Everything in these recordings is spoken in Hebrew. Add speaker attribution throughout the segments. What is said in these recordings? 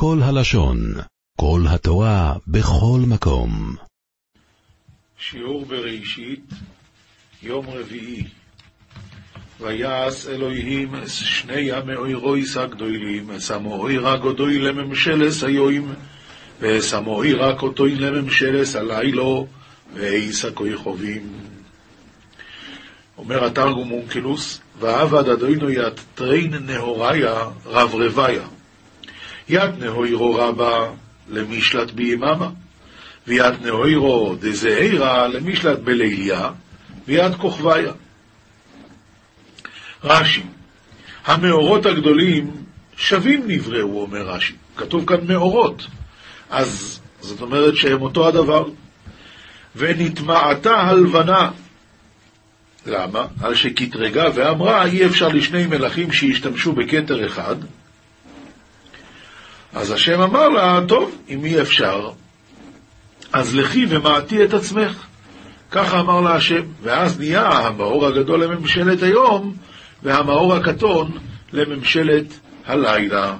Speaker 1: כל הלשון, כל התורה, בכל מקום.
Speaker 2: שיעור בראשית, יום רביעי. ויעש אלוהים שני המאוירויס הגדולים, סמואירה גדוי לממשלס היום, וסמואירה קוטוי לממשלס הלילו, ואיסא כויכובים. אומר התרגום אונקלוס, ועבד אדונו יתרין נהוריה רב רביה. יד נהוירו רבה למשלט ביממה, ויד נהוירו דזעירה למשלט בליליה, ויד כוכביה. רש"י, המאורות הגדולים שווים נבראו, אומר רש"י. כתוב כאן מאורות. אז זאת אומרת שהם אותו הדבר. ונטמעתה הלבנה. למה? על שקטרגה ואמרה, אי אפשר לשני מלכים שישתמשו בכתר אחד. אז השם אמר לה, טוב, אם אי אפשר, אז לכי ומעטי את עצמך. ככה אמר לה השם. ואז נהיה המאור הגדול לממשלת היום, והמאור הקטון לממשלת הלילה.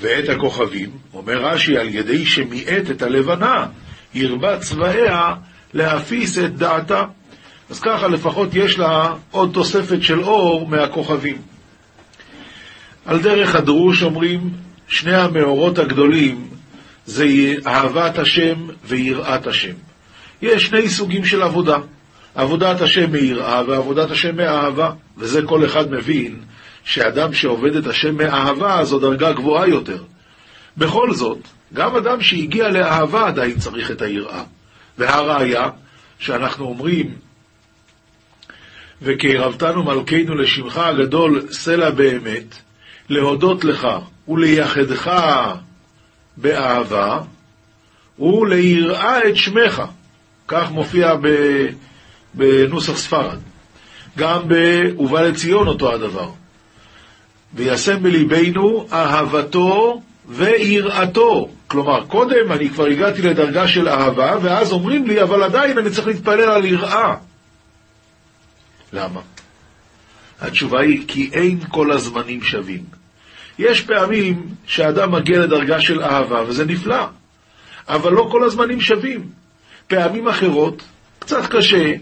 Speaker 2: ואת הכוכבים, אומר רש"י, על ידי שמיעט את הלבנה, הרבה צבאיה להפיס את דעתה. אז ככה לפחות יש לה עוד תוספת של אור מהכוכבים. על דרך הדרוש אומרים, שני המאורות הגדולים זה אהבת השם ויראת השם. יש שני סוגים של עבודה. עבודת השם מיראה ועבודת השם מאהבה, וזה כל אחד מבין שאדם שעובד את השם מאהבה זו דרגה גבוהה יותר. בכל זאת, גם אדם שהגיע לאהבה עדיין צריך את היראה. והראיה, שאנחנו אומרים, וקרבתנו מלכנו לשמך הגדול סלע באמת, להודות לך ולייחדך באהבה, וליראה את שמך. כך מופיע. בנוסח ספרד. גם ב"ובא לציון" אותו הדבר. וישם בליבנו אהבתו ויראתו. כלומר, קודם אני כבר הגעתי לדרגה של אהבה, ואז אומרים לי, אבל עדיין אני צריך להתפלל על יראה. למה? התשובה היא, כי אין כל הזמנים שווים. יש פעמים שאדם מגיע לדרגה של אהבה, וזה נפלא, אבל לא כל הזמנים שווים. פעמים אחרות, קצת קשה,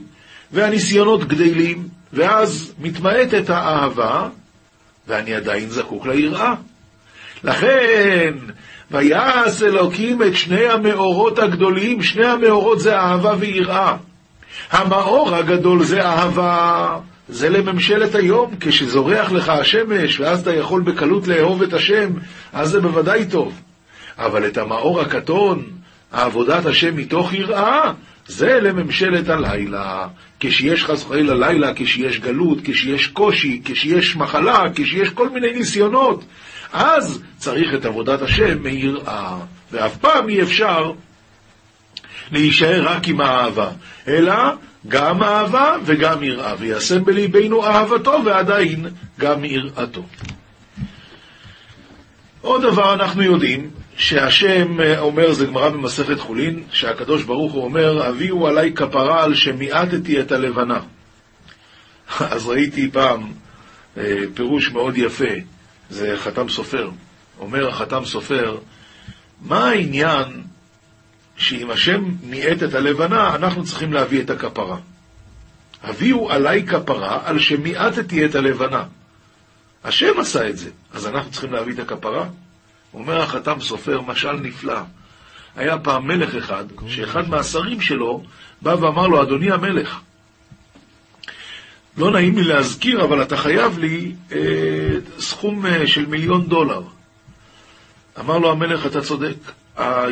Speaker 2: והניסיונות גדלים, ואז מתמעטת האהבה, ואני עדיין זקוק ליראה. לכן, ויעש אלוקים את שני המאורות הגדולים, שני המאורות זה אהבה ויראה. המאור הגדול זה אהבה, זה לממשלת היום, כשזורח לך השמש, ואז אתה יכול בקלות לאהוב את השם, אז זה בוודאי טוב. אבל את המאור הקטון, עבודת השם מתוך יראה, זה לממשלת הלילה. כשיש חס וחלילה לילה, כשיש גלות, כשיש קושי, כשיש מחלה, כשיש כל מיני ניסיונות, אז צריך את עבודת השם מיראה. ואף פעם אי אפשר להישאר רק עם האהבה, אלא גם אהבה וגם יראה, וישם בליבנו אהבתו ועדיין גם יראתו. עוד דבר אנחנו יודעים, שהשם אומר, זה גמרא במסכת חולין, שהקדוש ברוך הוא אומר, הביאו עליי כפרה על שמיעטתי את הלבנה. אז ראיתי פעם אה, פירוש מאוד יפה, זה חתם סופר. אומר החתם סופר, מה העניין שאם השם מיעט את הלבנה, אנחנו צריכים להביא את הכפרה. הביאו עליי כפרה על שמיעטתי את הלבנה. השם עשה את זה, אז אנחנו צריכים להביא את הכפרה? אומר החתם סופר, משל נפלא. היה פעם מלך אחד, שאחד מהשרים שלו בא ואמר לו, אדוני המלך, לא נעים לי להזכיר, אבל אתה חייב לי אה, סכום אה, של מיליון דולר. אמר לו המלך, אתה צודק,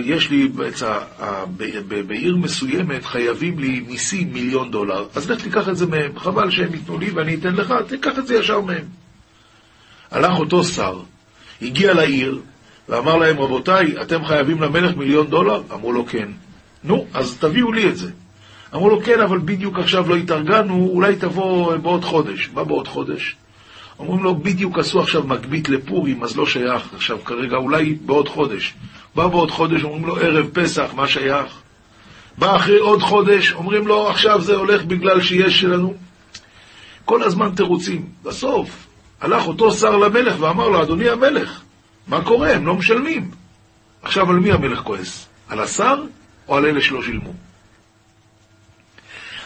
Speaker 2: יש לי, אה, בעיר מסוימת חייבים לי מיסים מיליון דולר, אז לך תיקח את זה מהם, חבל שהם ייתנו לי ואני אתן לך, תיקח את זה ישר מהם. הלך אותו שר, הגיע לעיר, ואמר להם, רבותיי, אתם חייבים למלך מיליון דולר? אמרו לו, כן. נו, אז תביאו לי את זה. אמרו לו, כן, אבל בדיוק עכשיו לא התארגנו, אולי תבוא בעוד חודש. מה בעוד חודש? אומרים לו, בדיוק עשו עכשיו מגבית לפורים, אז לא שייך עכשיו כרגע, אולי בעוד חודש. בא בעוד חודש, אומרים לו, ערב פסח, מה שייך? בא אחרי עוד חודש, אומרים לו, עכשיו זה הולך בגלל שיש לנו. כל הזמן תירוצים. בסוף, הלך אותו שר למלך ואמר לו, אדוני המלך, מה קורה? הם לא משלמים. עכשיו, על מי המלך כועס? על השר או על אלה שלא שילמו?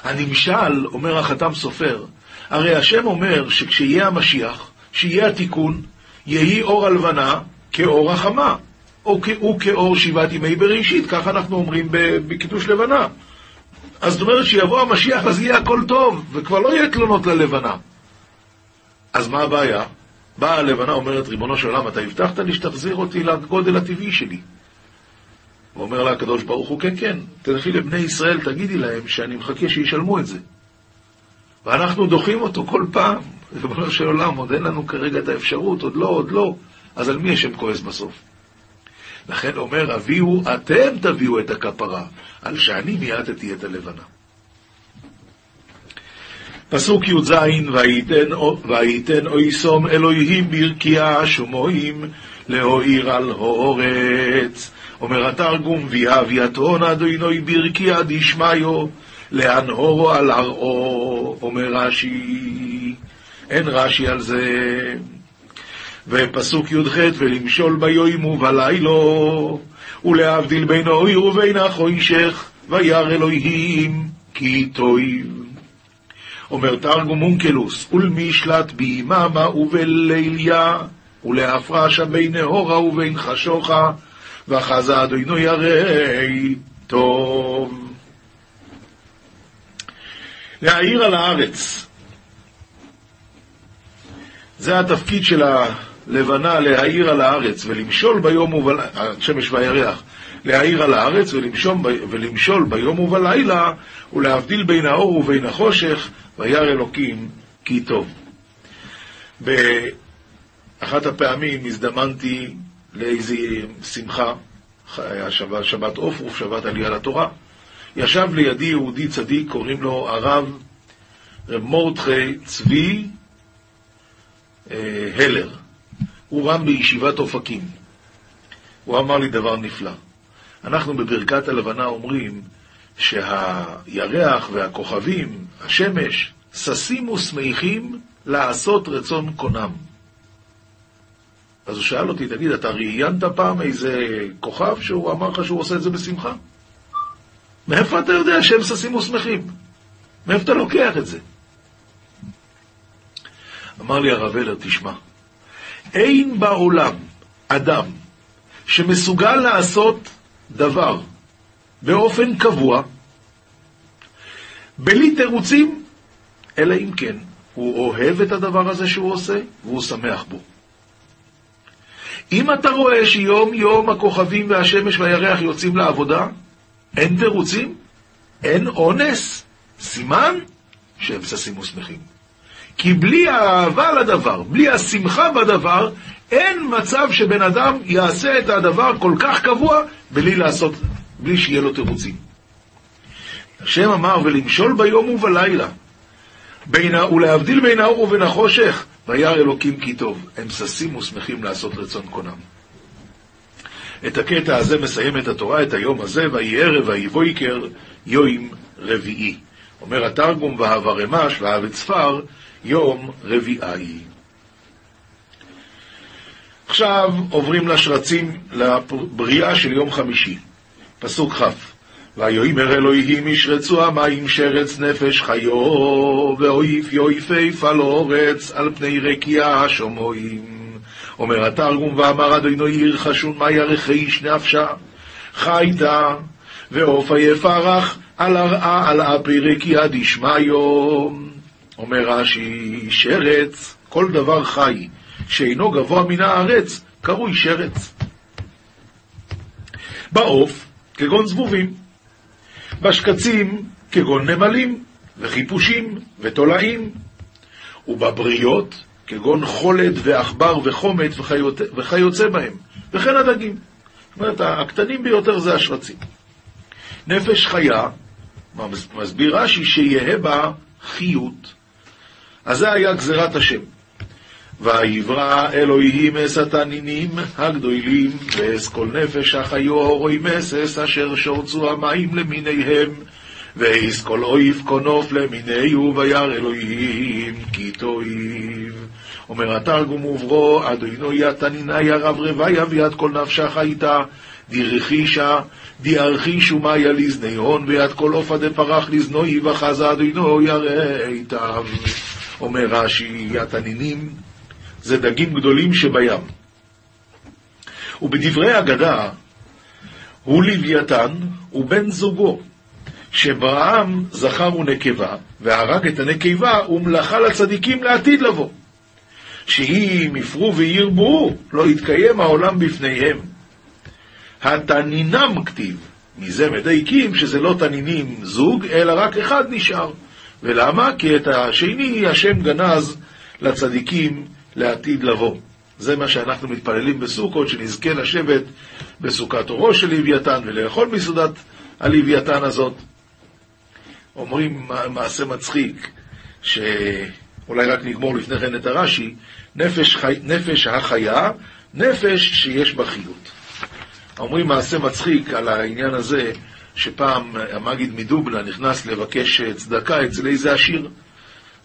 Speaker 2: הנמשל, אומר החתם סופר, הרי השם אומר שכשיהיה המשיח, שיהיה התיקון, יהי אור הלבנה כאור החמה, הוא כאור שבעת ימי בראשית, כך אנחנו אומרים בקידוש לבנה. אז זאת אומרת שיבוא המשיח אז יהיה הכל טוב, וכבר לא יהיה תלונות ללבנה. אז מה הבעיה? באה הלבנה אומרת, ריבונו של עולם, אתה הבטחת לי שתחזיר אותי לגודל הטבעי שלי. ואומר לה הקדוש ברוך הוא, כן, כן, תלכי לבני ישראל, תגידי להם שאני מחכה שישלמו את זה. ואנחנו דוחים אותו כל פעם. ריבונו של עולם, עוד אין לנו כרגע את האפשרות, עוד לא, עוד לא. אז על מי השם כועס בסוף? לכן אומר, הביאו, אתם תביאו את הכפרה, על שאני מיעטתי את הלבנה. פסוק י"ז, ויתן אויסום אלוהים ברכיה שומעים להועיר על האורץ. אומר התרגום, ויהביאתון אדוני ברכיה דשמיו, להנהורו על הראו, אומר רש"י, אין רש"י על זה. ופסוק י"ח, ולמשול ביום ובלילו, ולהבדיל בין האויר ובין החוישך, וירא אלוהים כי טויב. אומר תרגום אונקלוס, ולמשלט ביממה ובליליה, ולהפרשה בין נהורה ובין חשוכה, וחזה אדוני הרי טוב. להעיר על הארץ. זה התפקיד של הלבנה, להעיר על הארץ, ולמשול ביום ובלילה, השמש והירח, להעיר על הארץ ולמשול, ולמשול ביום ובלילה, ולהבדיל בין האור ובין החושך, וירא אלוקים כי טוב. באחת הפעמים הזדמנתי לאיזו שמחה, שבת, שבת עופרוף, שבת עלייה לתורה. ישב לידי יהודי צדיק, קוראים לו הרב רב מורדכי צבי אה, הלר. הוא רם בישיבת אופקים. הוא אמר לי דבר נפלא. אנחנו בברכת הלבנה אומרים שהירח והכוכבים, השמש, ששים ושמחים לעשות רצון קונם. אז הוא שאל אותי, תגיד, אתה ראיינת פעם איזה כוכב שהוא אמר לך שהוא עושה את זה בשמחה? מאיפה אתה יודע שהם ששים ושמחים? מאיפה אתה לוקח את זה? אמר לי הרב אלר, תשמע, אין בעולם אדם שמסוגל לעשות דבר באופן קבוע, בלי תירוצים, אלא אם כן הוא אוהב את הדבר הזה שהוא עושה, והוא שמח בו. אם אתה רואה שיום יום הכוכבים והשמש והירח יוצאים לעבודה, אין תירוצים, אין אונס, סימן שהם ששים ושמחים. כי בלי האהבה לדבר, בלי השמחה בדבר, אין מצב שבן אדם יעשה את הדבר כל כך קבוע בלי לעשות, בלי שיהיה לו תירוצים. השם אמר, ולמשול ביום ובלילה, בין, ולהבדיל בין האור ובין החושך, וירא אלוקים כי טוב, הם ששים ושמחים לעשות רצון קונם. את הקטע הזה מסיים את התורה, את היום הזה, ויהי ערב ויהי בויקר, יום רביעי. אומר התרגום, והבה רמש והאבד יום רביעי. עכשיו עוברים לשרצים, לבריאה של יום חמישי. פסוק כ' ויאמר אלוהים ישרצו המים שרץ נפש חיו, ואויף יויפף על אורץ, על פני רקיע שומעים. אומר התרגום, ואמר אדוני ירחשון מה ירחי איש נפשה, חייתה, ועופה יפרח, על הרעה על אפי רקיע דשמיו. אומר רש"י, שרץ, כל דבר חי, שאינו גבוה מן הארץ, קרוי שרץ. בעוף, כגון זבובים. בשקצים, כגון נמלים, וחיפושים, ותולעים. ובבריות, כגון חולד ועכבר וחומת וכיוצא בהם, וכן הדגים. זאת אומרת, הקטנים ביותר זה השרצים. נפש חיה, מסביר רש"י, שיהא בה חיות. אז זה היה גזירת השם. ויברא אלוהים אס התנינים הגדולים, ואס כל נפש החיו רואי מסס, אשר שורצו המים למיניהם, ואיס כל אויב כונוף למיניהו, וירא אלוהים כי תועיב. אומר התרגום וברו, אדוני יתנינה ירב רוויה ויד כל נפשך איתה, דירכישה, דיארכישו מאיה לזני הון, ויד כל עופה דפרח לזנוי, וחזה אדוני ירא איתם. אומר רש"י, התנינים זה דגים גדולים שבים. ובדברי אגדה, הוא לוויתן ובן זוגו, שבראם זכר ונקבה, והרג את הנקבה ומלאכה לצדיקים לעתיד לבוא. שהיא אם יפרו וירבו, לא יתקיים העולם בפניהם. התנינם כתיב, מזה מדייקים שזה לא תנינים זוג, אלא רק אחד נשאר. ולמה? כי את השני השם גנז לצדיקים לעתיד לבוא. זה מה שאנחנו מתפללים בסוכות, שנזכה לשבת בסוכת אורו של לוויתן ולאכול מסעודת הלוויתן הזאת. אומרים מעשה מצחיק, שאולי רק נגמור לפני כן את הרש"י, נפש, חי... נפש החיה, נפש שיש בה חיות. אומרים מעשה מצחיק על העניין הזה, שפעם המגיד מדובנה נכנס לבקש צדקה אצל איזה עשיר.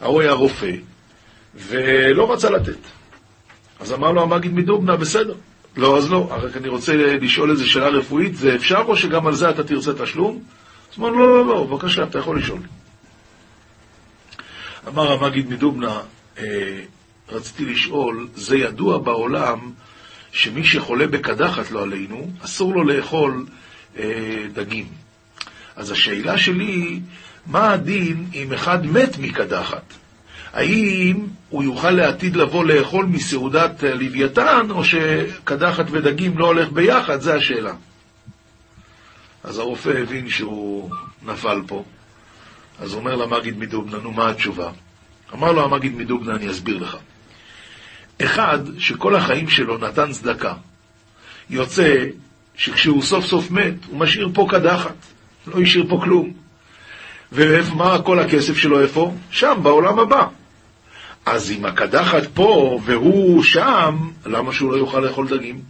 Speaker 2: ההוא היה רופא, ולא רצה לתת. אז אמר לו המגיד מדובנה, בסדר. לא, אז לא. רק אני רוצה לשאול איזו שאלה רפואית, זה אפשר או שגם על זה אתה תרצה תשלום? אז אמר, לא, לא, לא, בבקשה, אתה יכול לשאול. אמר המגיד מדובנה, אה, רציתי לשאול, זה ידוע בעולם שמי שחולה בקדחת, לא עלינו, אסור לו לאכול אה, דגים. אז השאלה שלי, מה הדין אם אחד מת מקדחת? האם הוא יוכל לעתיד לבוא לאכול מסעודת לוויתן, או שקדחת ודגים לא הולך ביחד? זו השאלה. אז הרופא הבין שהוא נפל פה. אז אומר למגיד מדובנה, נו, מה התשובה? אמר לו המגיד מדובנה, אני אסביר לך. אחד שכל החיים שלו נתן צדקה, יוצא שכשהוא סוף סוף מת, הוא משאיר פה קדחת, לא השאיר פה כלום. ומה כל הכסף שלו איפה? שם, בעולם הבא. אז אם הקדחת פה והוא שם, למה שהוא לא יוכל לאכול דגים?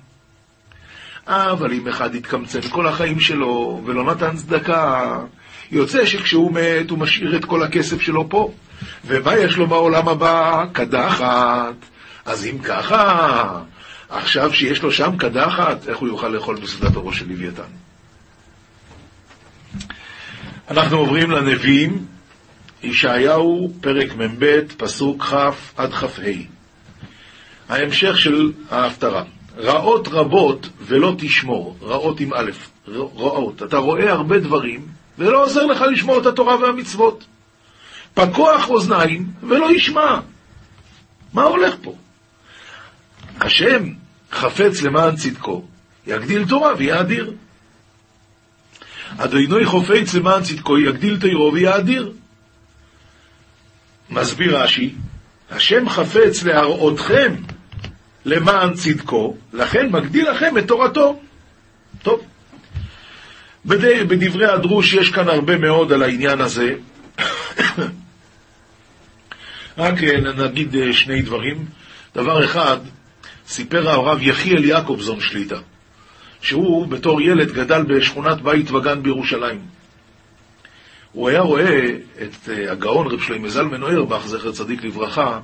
Speaker 2: אבל אם אחד התקמצן כל החיים שלו ולא נתן צדקה, יוצא שכשהוא מת הוא משאיר את כל הכסף שלו פה. ומה יש לו בעולם הבא? קדחת. אז אם ככה, עכשיו שיש לו שם קדחת, איך הוא יוכל לאכול בסעודת הראש של לוויתן? אנחנו עוברים לנביאים, ישעיהו, פרק מ"ב, פסוק כ' עד כ"ה. ההמשך של ההפטרה. רעות רבות ולא תשמור, רעות עם א', רעות. אתה רואה הרבה דברים ולא עוזר לך לשמור את התורה והמצוות. פקוח אוזניים ולא ישמע. מה הולך פה? השם חפץ למען צדקו, יגדיל תורה ויאדיר. אדוני חופץ למען צדקו, יגדיל תירו ויאדיר. מסביר רש"י, השם חפץ להראותכם למען צדקו, לכן מגדיל לכם את תורתו. טוב. בדברי הדרוש יש כאן הרבה מאוד על העניין הזה. רק נגיד שני דברים. דבר אחד, סיפר הרב יחיאל יעקובזון שליטה, שהוא בתור ילד גדל בשכונת בית וגן בירושלים. הוא היה רואה את אה, הגאון רב שלמה זלמן אוירבך, זכר צדיק לברכה,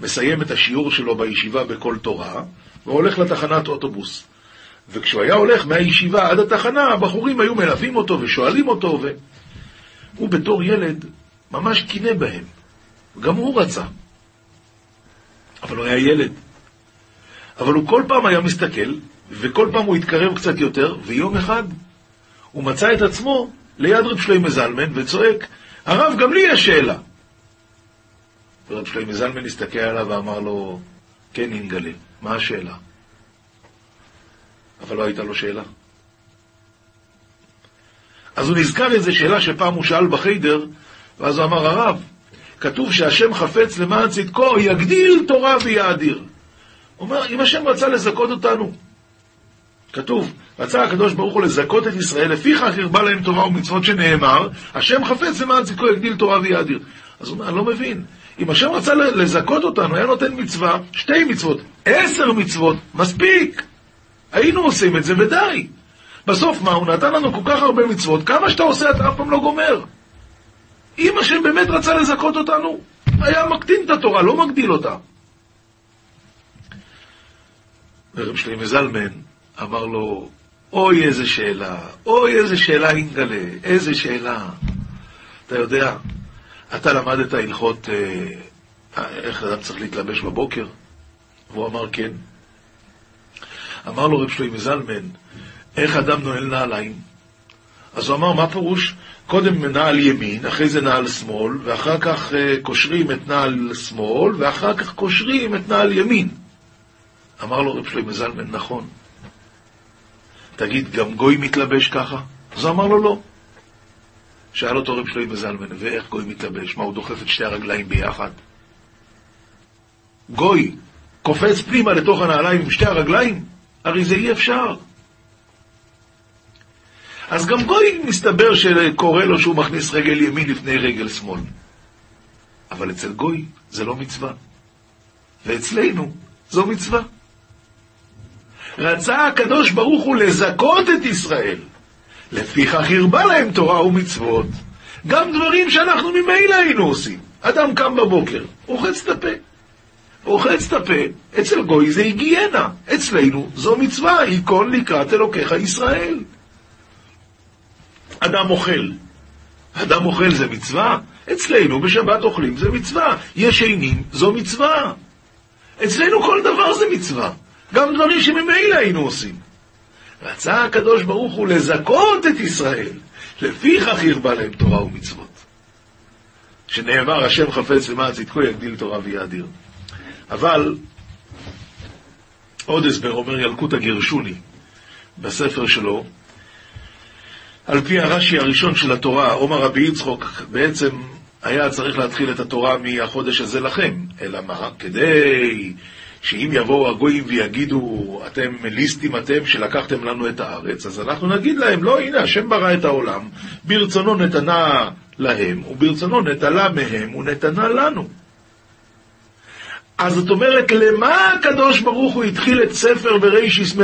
Speaker 2: מסיים את השיעור שלו בישיבה בכל תורה, והולך לתחנת אוטובוס. וכשהוא היה הולך מהישיבה עד התחנה, הבחורים היו מלווים אותו ושואלים אותו, והוא בתור ילד ממש קינא בהם. גם הוא רצה. אבל הוא היה ילד. אבל הוא כל פעם היה מסתכל, וכל פעם הוא התקרב קצת יותר, ויום אחד הוא מצא את עצמו ליד רב שלמה זלמן וצועק, הרב, גם לי יש שאלה. ורב שלמה זלמן הסתכל עליו ואמר לו, כן, אינגלה, מה השאלה? אבל לא הייתה לו שאלה. אז הוא נזכר איזו שאלה שפעם הוא שאל בחיידר, ואז הוא אמר, הרב, כתוב שהשם חפץ למען צדקו, יגדיל תורה ויאדיר. הוא אומר, אם השם רצה לזכות אותנו, כתוב, רצה הקדוש ברוך הוא לזכות את ישראל, לפיכך הרבה להם תורה ומצוות שנאמר, השם חפץ למען צדקו יגדיל תורה ויאדיר. אז הוא אומר, אני לא מבין. אם השם רצה לזכות אותנו, היה נותן מצווה, שתי מצוות, עשר מצוות, מספיק. היינו עושים את זה ודי. בסוף מה, הוא נתן לנו כל כך הרבה מצוות, כמה שאתה עושה אתה אף פעם לא גומר. אם השם באמת רצה לזכות אותנו, היה מקטין את התורה, לא מגדיל אותה. ורב שלמה זלמן אמר לו, אוי איזה שאלה, אוי איזה שאלה אינגלה, איזה שאלה. אתה יודע, אתה למדת הלכות אה, איך אדם צריך להתלבש בבוקר? והוא אמר כן. אמר לו רב שלמה זלמן, איך אדם נועל נעליים? אז הוא אמר, מה פירוש? קודם נעל ימין, אחרי זה נעל שמאל, ואחר כך אה, קושרים את נעל שמאל, ואחר כך קושרים את נעל ימין. אמר לו רב שלמה זלמן, נכון. תגיד, גם גוי מתלבש ככה? אז הוא אמר לו, לא. שאל אותו רב שלמה זלמן, ואיך גוי מתלבש? מה, הוא דוחף את שתי הרגליים ביחד? גוי קופץ פנימה לתוך הנעליים עם שתי הרגליים? הרי זה אי אפשר. אז גם גוי מסתבר שקורה לו שהוא מכניס רגל ימין לפני רגל שמאל. אבל אצל גוי זה לא מצווה. ואצלנו זו מצווה. רצה הקדוש ברוך הוא לזכות את ישראל. לפיכך הרבה להם תורה ומצוות. גם דברים שאנחנו ממילא היינו עושים. אדם קם בבוקר, רוחץ את הפה. רוחץ את הפה, אצל גוי זה היגיינה, אצלנו זו מצווה, ייכון לקראת אלוקיך ישראל. אדם אוכל, אדם אוכל זה מצווה? אצלנו בשבת אוכלים זה מצווה, ישנים זו מצווה. אצלנו כל דבר זה מצווה, גם דברים שממילא היינו עושים. רצה הקדוש ברוך הוא לזכות את ישראל, לפיכך הרבה להם תורה ומצוות. שנאמר, השם חפץ למען צדקו יגדיל תורה ויאדיר. אבל עוד הסבר אומר ילקוט הגרשוני בספר שלו, על פי הרש"י הראשון של התורה, עומר רבי יצחוק, בעצם היה צריך להתחיל את התורה מהחודש הזה לכם. אלא מה? כדי שאם יבואו הגויים ויגידו, אתם ליסטים אתם שלקחתם לנו את הארץ, אז אנחנו נגיד להם, לא, הנה, השם ברא את העולם, ברצונו נתנה להם, וברצונו נטלה מהם, ונתנה לנו. אז זאת אומרת, למה הקדוש ברוך הוא התחיל את ספר בראשיס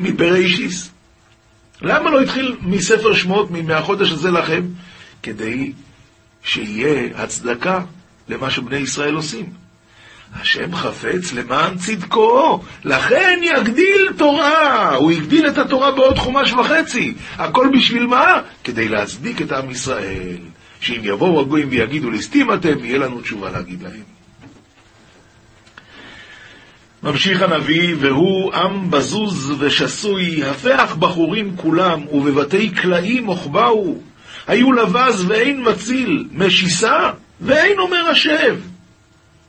Speaker 2: מבראשיס? למה לא התחיל מספר שמות, מהחודש הזה לכם? כדי שיהיה הצדקה למה שבני ישראל עושים. השם חפץ למען צדקו, לכן יגדיל תורה. הוא הגדיל את התורה בעוד חומש וחצי. הכל בשביל מה? כדי להצדיק את עם ישראל. שאם יבואו הגויים ויגידו ליסטים אתם, יהיה לנו תשובה להגיד להם. ממשיך הנביא, והוא עם בזוז ושסוי, הפך בחורים כולם, ובבתי קלעים אוכבאו. היו לבז ואין מציל, משיסה ואין אומר השב.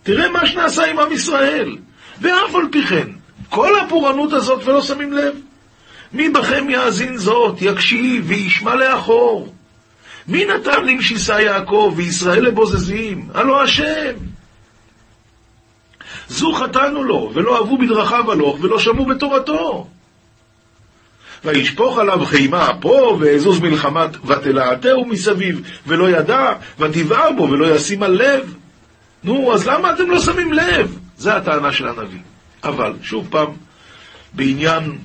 Speaker 2: תראה מה שנעשה עם עם ישראל. ואף על פי כן, כל הפורענות הזאת ולא שמים לב. מי בכם יאזין זאת, יקשיב וישמע לאחור. מי נתן למשיסה יעקב וישראל לבוזזים? הלא השם. זו חטאנו לו, ולא אהבו בדרכיו הלוך, ולא שמעו בתורתו. וישפוך עליו חימה פה, ואזוז מלחמת ותלעתהו מסביב, ולא ידע, ותבער בו, ולא ישים על לב. נו, אז למה אתם לא שמים לב? זה הטענה של הנביא. אבל, שוב פעם, בעניין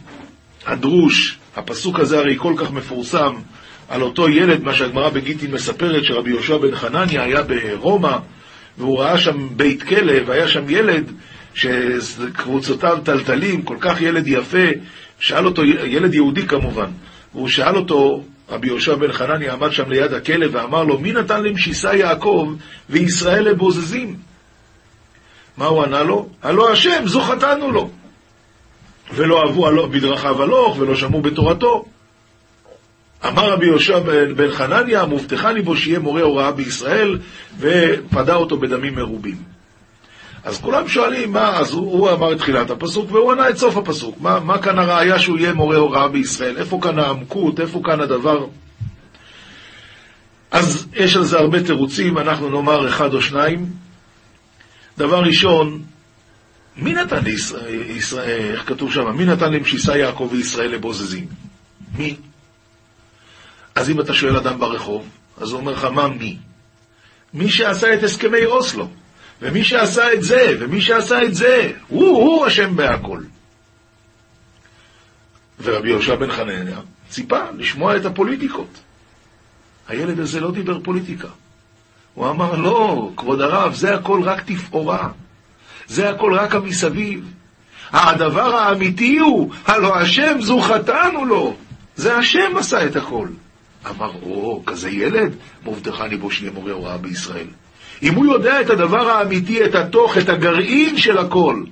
Speaker 2: הדרוש, הפסוק הזה הרי כל כך מפורסם, על אותו ילד, מה שהגמרא בגיטין מספרת, שרבי יהושע בן חנניה היה ברומא, והוא ראה שם בית כלא, והיה שם ילד שקבוצותיו טלטלים, כל כך ילד יפה, שאל אותו, ילד יהודי כמובן, והוא שאל אותו, רבי יהושע בן חנניה עמד שם ליד הכלא ואמר לו, מי נתן למשיסה יעקב וישראל לבוזזים? מה הוא ענה לו? הלא השם, זו חטאנו לו. ולא אהבו בדרכיו הלוך, ולא שמעו בתורתו. אמר רבי יהושע בן חנניה, מובטחני בו שיהיה מורה הוראה בישראל, ופדה אותו בדמים מרובים. אז כולם שואלים, מה, אז הוא, הוא אמר את תחילת הפסוק, והוא ענה את סוף הפסוק. מה, מה כאן הראיה שהוא יהיה מורה הוראה בישראל? איפה כאן העמקות? איפה כאן הדבר? אז יש על זה הרבה תירוצים, אנחנו נאמר אחד או שניים. דבר ראשון, מי נתן לישראל, איך כתוב שם? מי נתן למשיסה יעקב וישראל לבוזזים? מי? אז אם אתה שואל אדם ברחוב, אז הוא אומר לך, מה מי? מי שעשה את הסכמי אוסלו, ומי שעשה את זה, ומי שעשה את זה, הוא, הוא אשם בהכל. ורבי יהושע בן חנניה ציפה לשמוע את הפוליטיקות. הילד הזה לא דיבר פוליטיקה. הוא אמר, לא, כבוד הרב, זה הכל רק תפאורה. זה הכל רק המסביב. הדבר האמיתי הוא, הלא השם זו חטאנו לו. זה השם עשה את הכל. אמר, או, כזה ילד, מובטחני בו שיהיה מורה הוראה בישראל. אם הוא יודע את הדבר האמיתי, את התוך, את הגרעין של הכל,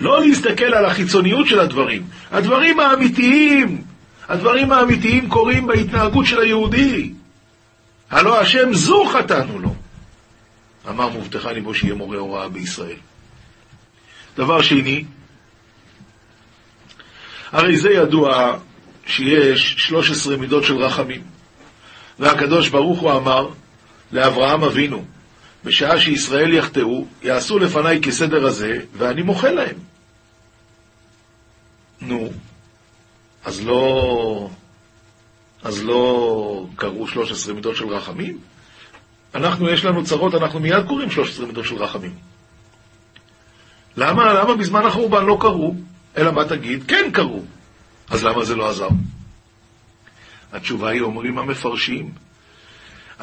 Speaker 2: לא להסתכל על החיצוניות של הדברים. הדברים האמיתיים, הדברים האמיתיים קורים בהתנהגות של היהודי. הלא השם זו חטאנו לו. אמר מובטחני בו שיהיה מורה הוראה בישראל. דבר שני, הרי זה ידוע שיש 13 מידות של רחמים. והקדוש ברוך הוא אמר לאברהם אבינו, בשעה שישראל יחטאו, יעשו לפניי כסדר הזה, ואני מוחל להם. נו, אז לא... אז לא קראו 13 מידות של רחמים? אנחנו, יש לנו צרות, אנחנו מיד קוראים 13 מידות של רחמים. למה, למה בזמן החורבן לא קראו? אלא מה תגיד? כן קראו. אז למה זה לא עזר? התשובה היא, אומרים המפרשים,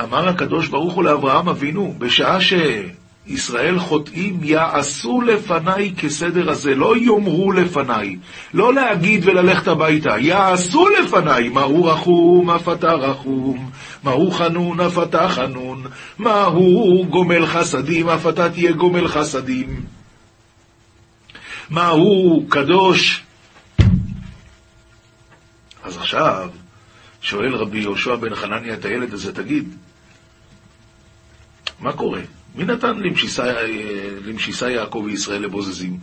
Speaker 2: אמר הקדוש ברוך הוא לאברהם אבינו, בשעה שישראל חוטאים, יעשו לפניי כסדר הזה, לא יאמרו לפניי, לא להגיד וללכת הביתה, יעשו לפניי, מהו רחום אף אתה רחום, מהו חנון אף אתה חנון, מהו גומל חסדים אף אתה תהיה גומל חסדים, מהו קדוש. אז עכשיו, שואל רבי יהושע בן חנניה את הילד הזה, תגיד, מה קורה? מי נתן למשיסה יעקב וישראל לבוזזים?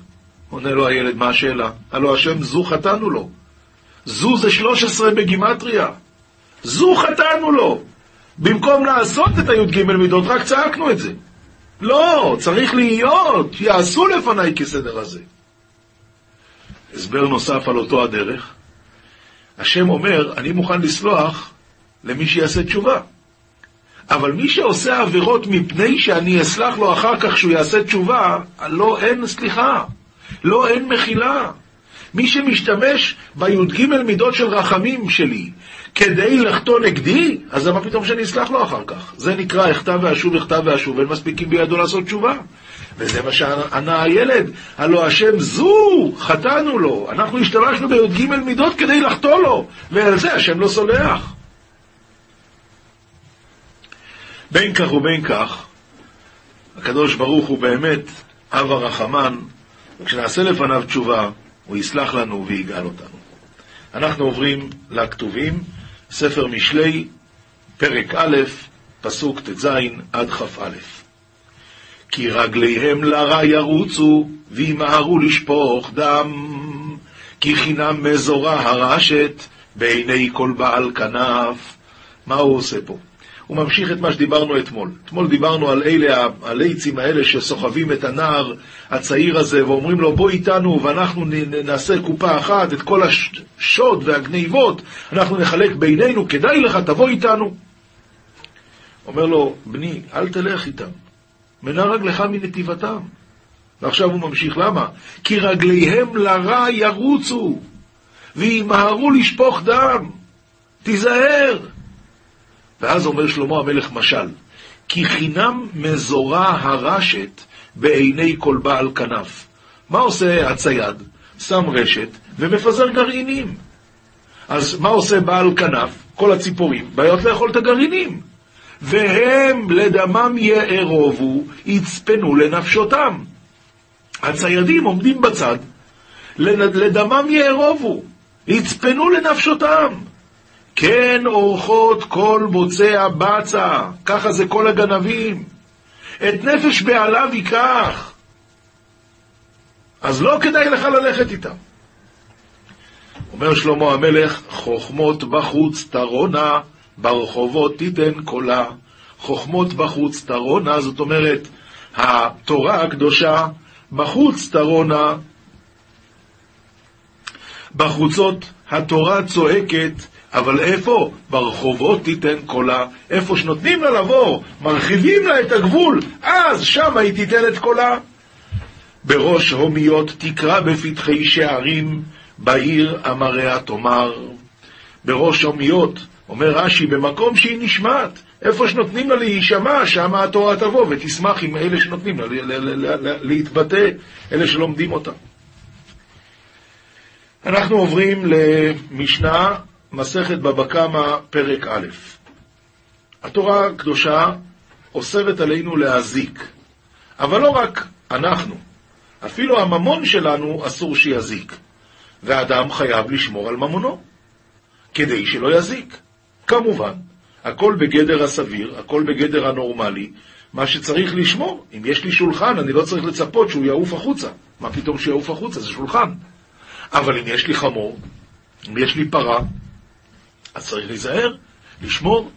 Speaker 2: עונה לו הילד, מה השאלה? הלא השם זו חטאנו לו. זו זה 13 בגימטריה. זו חטאנו לו. במקום לעשות את הי"ג מידות, רק צעקנו את זה. לא, צריך להיות, יעשו לפניי כסדר הזה. הסבר נוסף על אותו הדרך, השם אומר, אני מוכן לסלוח למי שיעשה תשובה. אבל מי שעושה עבירות מפני שאני אסלח לו אחר כך שהוא יעשה תשובה, לא אין סליחה, לא אין מחילה. מי שמשתמש בי"ג מידות של רחמים שלי כדי לחטוא נגדי, אז למה פתאום שאני אסלח לו אחר כך? זה נקרא אחטא ואשוב, אחטא ואשוב, אין מספיקים בידו לעשות תשובה. וזה מה שענה הילד, הלא השם זו, חטאנו לו, אנחנו השתמשנו בי"ג מידות כדי לחטוא לו, ועל זה השם לא סולח. בין כך ובין כך, הקדוש ברוך הוא באמת אב הרחמן, וכשנעשה לפניו תשובה, הוא יסלח לנו ויגאל אותנו. אנחנו עוברים לכתובים, ספר משלי, פרק א', פסוק ט"ז עד כ"א. כי רגליהם לרע ירוצו, וימהרו לשפוך דם, כי חינם מזורה הרשת, בעיני כל בעל כנף. מה הוא עושה פה? הוא ממשיך את מה שדיברנו אתמול. אתמול דיברנו על אלה, הליצים האלה שסוחבים את הנער הצעיר הזה ואומרים לו בוא איתנו ואנחנו נעשה קופה אחת, את כל השוד והגניבות אנחנו נחלק בינינו, כדאי לך, תבוא איתנו. אומר לו, בני, אל תלך איתם, מנע רגלך מנתיבתם. ועכשיו הוא ממשיך, למה? כי רגליהם לרע ירוצו, וימהרו לשפוך דם. תיזהר. ואז אומר שלמה המלך משל, כי חינם מזורה הרשת בעיני כל בעל כנף. מה עושה הצייד? שם רשת ומפזר גרעינים. אז מה עושה בעל כנף? כל הציפורים באות לאכול את הגרעינים. והם לדמם יארובו, יצפנו לנפשותם. הציידים עומדים בצד, לדמם יארובו, יצפנו לנפשותם. כן אורחות כל בוצע בצע, ככה זה כל הגנבים. את נפש בעליו ייקח. אז לא כדאי לך ללכת איתם. אומר שלמה המלך, חוכמות בחוץ תרונה, ברחובות תיתן קולה. חוכמות בחוץ תרונה, זאת אומרת, התורה הקדושה בחוץ תרונה. בחוצות התורה צועקת, אבל איפה? ברחובות תיתן קולה. איפה שנותנים לה לבוא, מרחיבים לה את הגבול, אז שמה היא תיתן את קולה. בראש הומיות תקרא בפתחי שערים, בעיר אמריה תאמר. בראש הומיות, אומר רש"י, במקום שהיא נשמעת, איפה שנותנים לה להישמע, שם התורה תבוא ותשמח עם אלה שנותנים לה להתבטא, אלה שלומדים אותה. אנחנו עוברים למשנה, מסכת בבא קמא, פרק א'. התורה הקדושה אוסרת עלינו להזיק, אבל לא רק אנחנו, אפילו הממון שלנו אסור שיזיק, ואדם חייב לשמור על ממונו, כדי שלא יזיק. כמובן, הכל בגדר הסביר, הכל בגדר הנורמלי, מה שצריך לשמור. אם יש לי שולחן, אני לא צריך לצפות שהוא יעוף החוצה. מה פתאום שיעוף החוצה? זה שולחן. אבל אם יש לי חמור, אם יש לי פרה, אז צריך להיזהר, לשמור.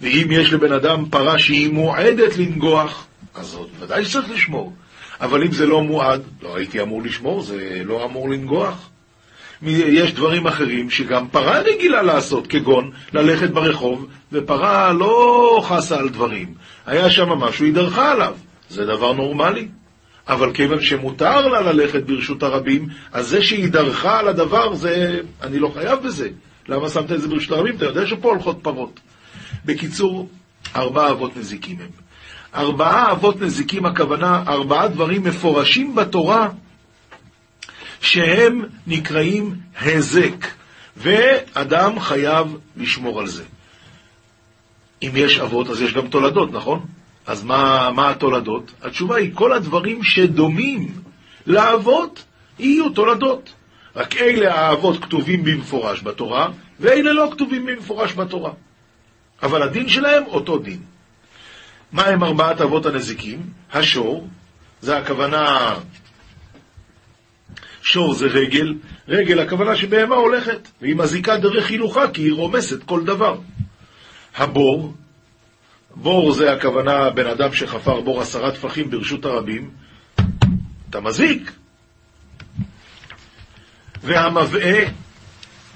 Speaker 2: ואם יש לבן אדם פרה שהיא מועדת לנגוח, אז ודאי שצריך לשמור. אבל אם זה לא מועד, לא הייתי אמור לשמור, זה לא אמור לנגוח. יש דברים אחרים שגם פרה רגילה לעשות, כגון ללכת ברחוב, ופרה לא חסה על דברים. היה שם משהו, היא דרכה עליו. זה דבר נורמלי. אבל כיוון שמותר לה ללכת ברשות הרבים, אז זה שהיא דרכה על הדבר, זה... אני לא חייב בזה. למה שמת את זה ברשות הרבים? אתה יודע שפה הולכות פרות. בקיצור, ארבעה אבות נזיקים הם. ארבעה אבות נזיקים, הכוונה, ארבעה דברים מפורשים בתורה, שהם נקראים הזק, ואדם חייב לשמור על זה. אם יש אבות, אז יש גם תולדות, נכון? אז מה, מה התולדות? התשובה היא, כל הדברים שדומים לאבות, יהיו תולדות. רק אלה האבות כתובים במפורש בתורה, ואלה לא כתובים במפורש בתורה. אבל הדין שלהם אותו דין. מה הם ארבעת אבות הנזיקים? השור, זה הכוונה, שור זה רגל, רגל הכוונה שבהמה הולכת, והיא מזיקה דרך הילוכה כי היא רומסת כל דבר. הבור, בור זה הכוונה בן אדם שחפר בור עשרה טפחים ברשות הרבים, אתה מזיק. והמבעה,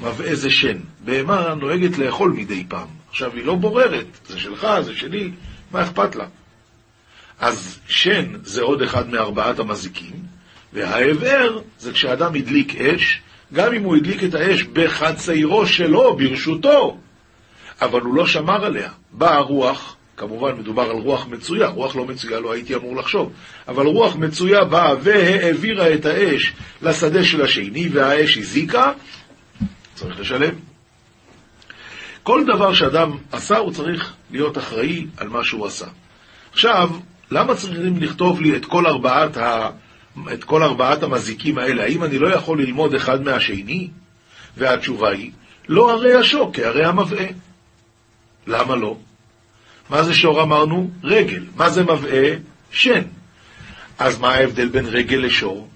Speaker 2: מבעה זה שן. בהמה נוהגת לאכול מדי פעם. עכשיו, היא לא בוררת, זה שלך, זה שלי, מה אכפת לה? אז שן זה עוד אחד מארבעת המזיקים, וההבער זה כשאדם הדליק אש, גם אם הוא הדליק את האש בחציירו שלו, ברשותו, אבל הוא לא שמר עליה. באה הרוח, כמובן מדובר על רוח מצויה, רוח לא מצויה לא הייתי אמור לחשוב, אבל רוח מצויה באה והעבירה את האש לשדה של השני, והאש הזיקה, צריך לשלם. כל דבר שאדם עשה, הוא צריך להיות אחראי על מה שהוא עשה. עכשיו, למה צריכים לכתוב לי את כל ארבעת, ה... את כל ארבעת המזיקים האלה? האם אני לא יכול ללמוד אחד מהשני? והתשובה היא, לא הרי השוק, כהרי המבעה. למה לא? מה זה שור אמרנו? רגל. מה זה מבעה? שן. אז מה ההבדל בין רגל לשור,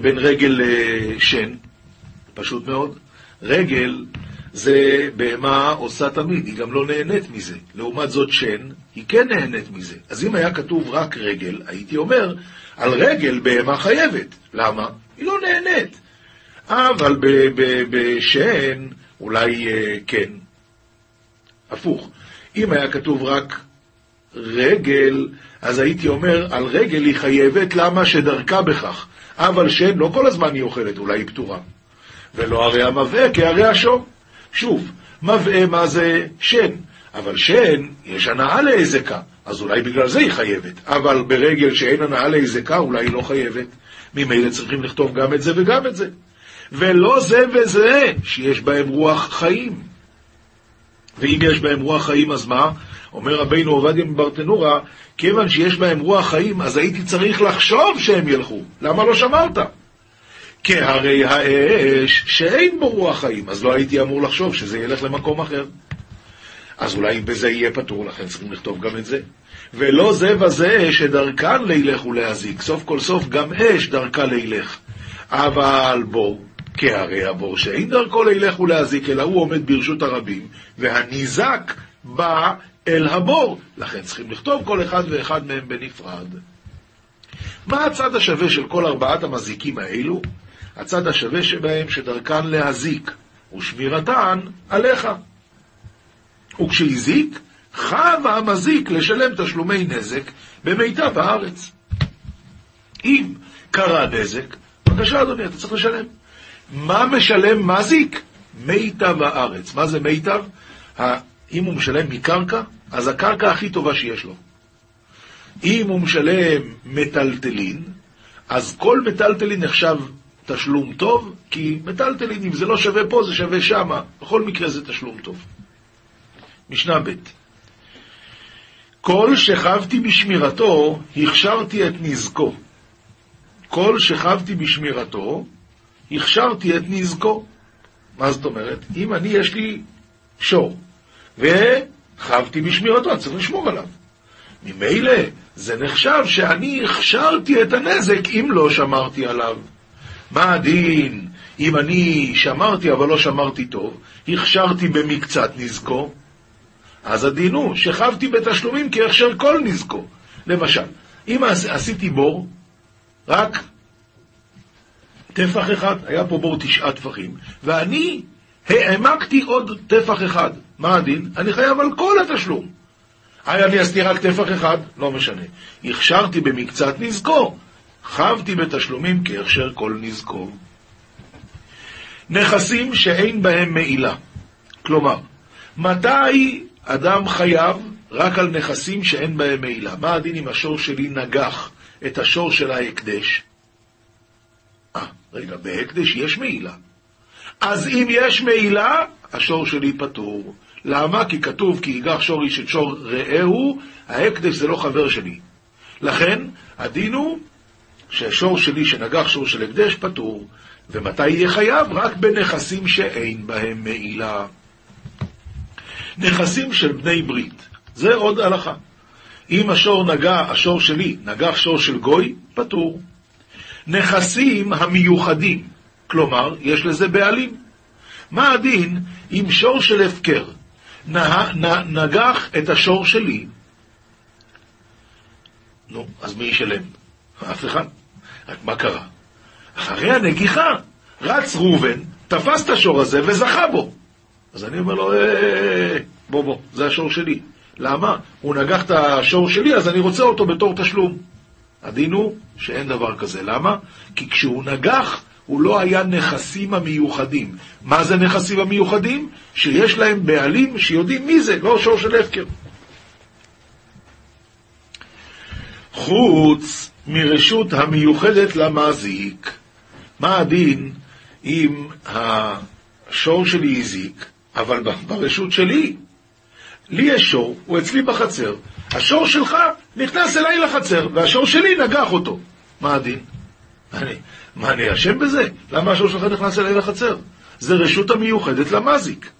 Speaker 2: בין רגל לשן? פשוט מאוד. רגל זה בהמה עושה תמיד, היא גם לא נהנית מזה. לעומת זאת שן, היא כן נהנית מזה. אז אם היה כתוב רק רגל, הייתי אומר, על רגל בהמה חייבת. למה? היא לא נהנית. אבל בשן, אולי אה, כן. הפוך. אם היה כתוב רק רגל, אז הייתי אומר, על רגל היא חייבת, למה שדרכה בכך. אבל שן, לא כל הזמן היא אוכלת, אולי היא פתורה. ולא הרי המבעה כהרי השור. שוב, מבעה מה זה שן, אבל שן, יש הנאה להיזקה, אז אולי בגלל זה היא חייבת, אבל ברגל שאין הנאה להיזקה, אולי היא לא חייבת. ממילא צריכים לכתוב גם את זה וגם את זה. ולא זה וזה, שיש בהם רוח חיים. ואם יש בהם רוח חיים, אז מה? אומר רבינו עובדיה מברטנורה, כיוון שיש בהם רוח חיים, אז הייתי צריך לחשוב שהם ילכו. למה לא שמרת? כהרי האש שאין בו רוח חיים, אז לא הייתי אמור לחשוב שזה ילך למקום אחר. אז אולי בזה יהיה פטור, לכן צריכים לכתוב גם את זה. ולא זה וזה שדרכן לילך ולהזיק, סוף כל סוף גם אש דרכה לילך. אבל בור, כהרי הבור שאין דרכו לילך ולהזיק, אלא הוא עומד ברשות הרבים, והניזק בא אל הבור. לכן צריכים לכתוב כל אחד ואחד מהם בנפרד. מה הצד השווה של כל ארבעת המזיקים האלו? הצד השווה שבהם שדרכן להזיק, ושמירתן עליך. וכשהזיק, חב המזיק לשלם תשלומי נזק במיטב הארץ. אם קרה נזק, בבקשה אדוני, אתה צריך לשלם. מה משלם מזיק? מיטב הארץ. מה זה מיטב? אם הוא משלם מקרקע, אז הקרקע הכי טובה שיש לו. אם הוא משלם מטלטלין, אז כל מטלטלין נחשב תשלום טוב, כי מטלטלין, אם זה לא שווה פה, זה שווה שמה. בכל מקרה זה תשלום טוב. משנה ב' כל שכבתי בשמירתו, הכשרתי את נזקו. כל שכבתי בשמירתו, הכשרתי את נזקו. מה זאת אומרת? אם אני, יש לי שור, וחבתי בשמירתו, אני צריך לשמור עליו. ממילא זה נחשב שאני הכשרתי את הנזק אם לא שמרתי עליו. מה הדין אם אני שמרתי אבל לא שמרתי טוב, הכשרתי במקצת נזקו? אז הדין הוא שכבתי בתשלומים כהכשר כל נזקו. למשל, אם עשיתי בור, רק טפח אחד, היה פה בור תשעה טפחים, ואני העמקתי עוד טפח אחד. מה הדין? אני חייב על כל התשלום. היה לי עשיתי רק טפח אחד, לא משנה. הכשרתי במקצת נזקו, חבתי בתשלומים כהכשר כל נזקו. נכסים שאין בהם מעילה. כלומר, מתי אדם חייב רק על נכסים שאין בהם מעילה? מה הדין אם השור שלי נגח את השור של ההקדש? רגע, בהקדש יש מעילה. אז אם יש מעילה, השור שלי פטור. למה? כי כתוב כי ייגח שור איש את שור רעהו, ההקדש זה לא חבר שלי. לכן, הדין הוא שהשור שלי שנגח שור של הקדש פטור, ומתי יהיה חייב? רק בנכסים שאין בהם מעילה. נכסים של בני ברית, זה עוד הלכה. אם השור נגע, השור שלי, נגח שור של גוי, פטור. נכסים המיוחדים, כלומר, יש לזה בעלים. מה הדין אם שור של הפקר נגח את השור שלי? נו, אז מי ישלם? אף אחד. רק מה קרה? אחרי הנגיחה, רץ ראובן, תפס את השור הזה וזכה בו. אז אני אומר לו, אה, אה, אה, בוא, בוא, זה השור שלי. למה? הוא נגח את השור שלי, אז אני רוצה אותו בתור תשלום. הדין הוא שאין דבר כזה. למה? כי כשהוא נגח, הוא לא היה נכסים המיוחדים. מה זה נכסים המיוחדים? שיש להם בעלים שיודעים מי זה, לא שור של הפקר. חוץ מרשות המיוחדת למזיק. מה הדין אם השור שלי הזיק, אבל ברשות שלי, לי יש שור, הוא אצלי בחצר, השור שלך נכנס אליי לחצר, והשור שלי נגח אותו. מה הדין? אני, מה, אני אשם בזה? למה השור שלך נכנס אליי לחצר? זה רשות המיוחדת למזיק.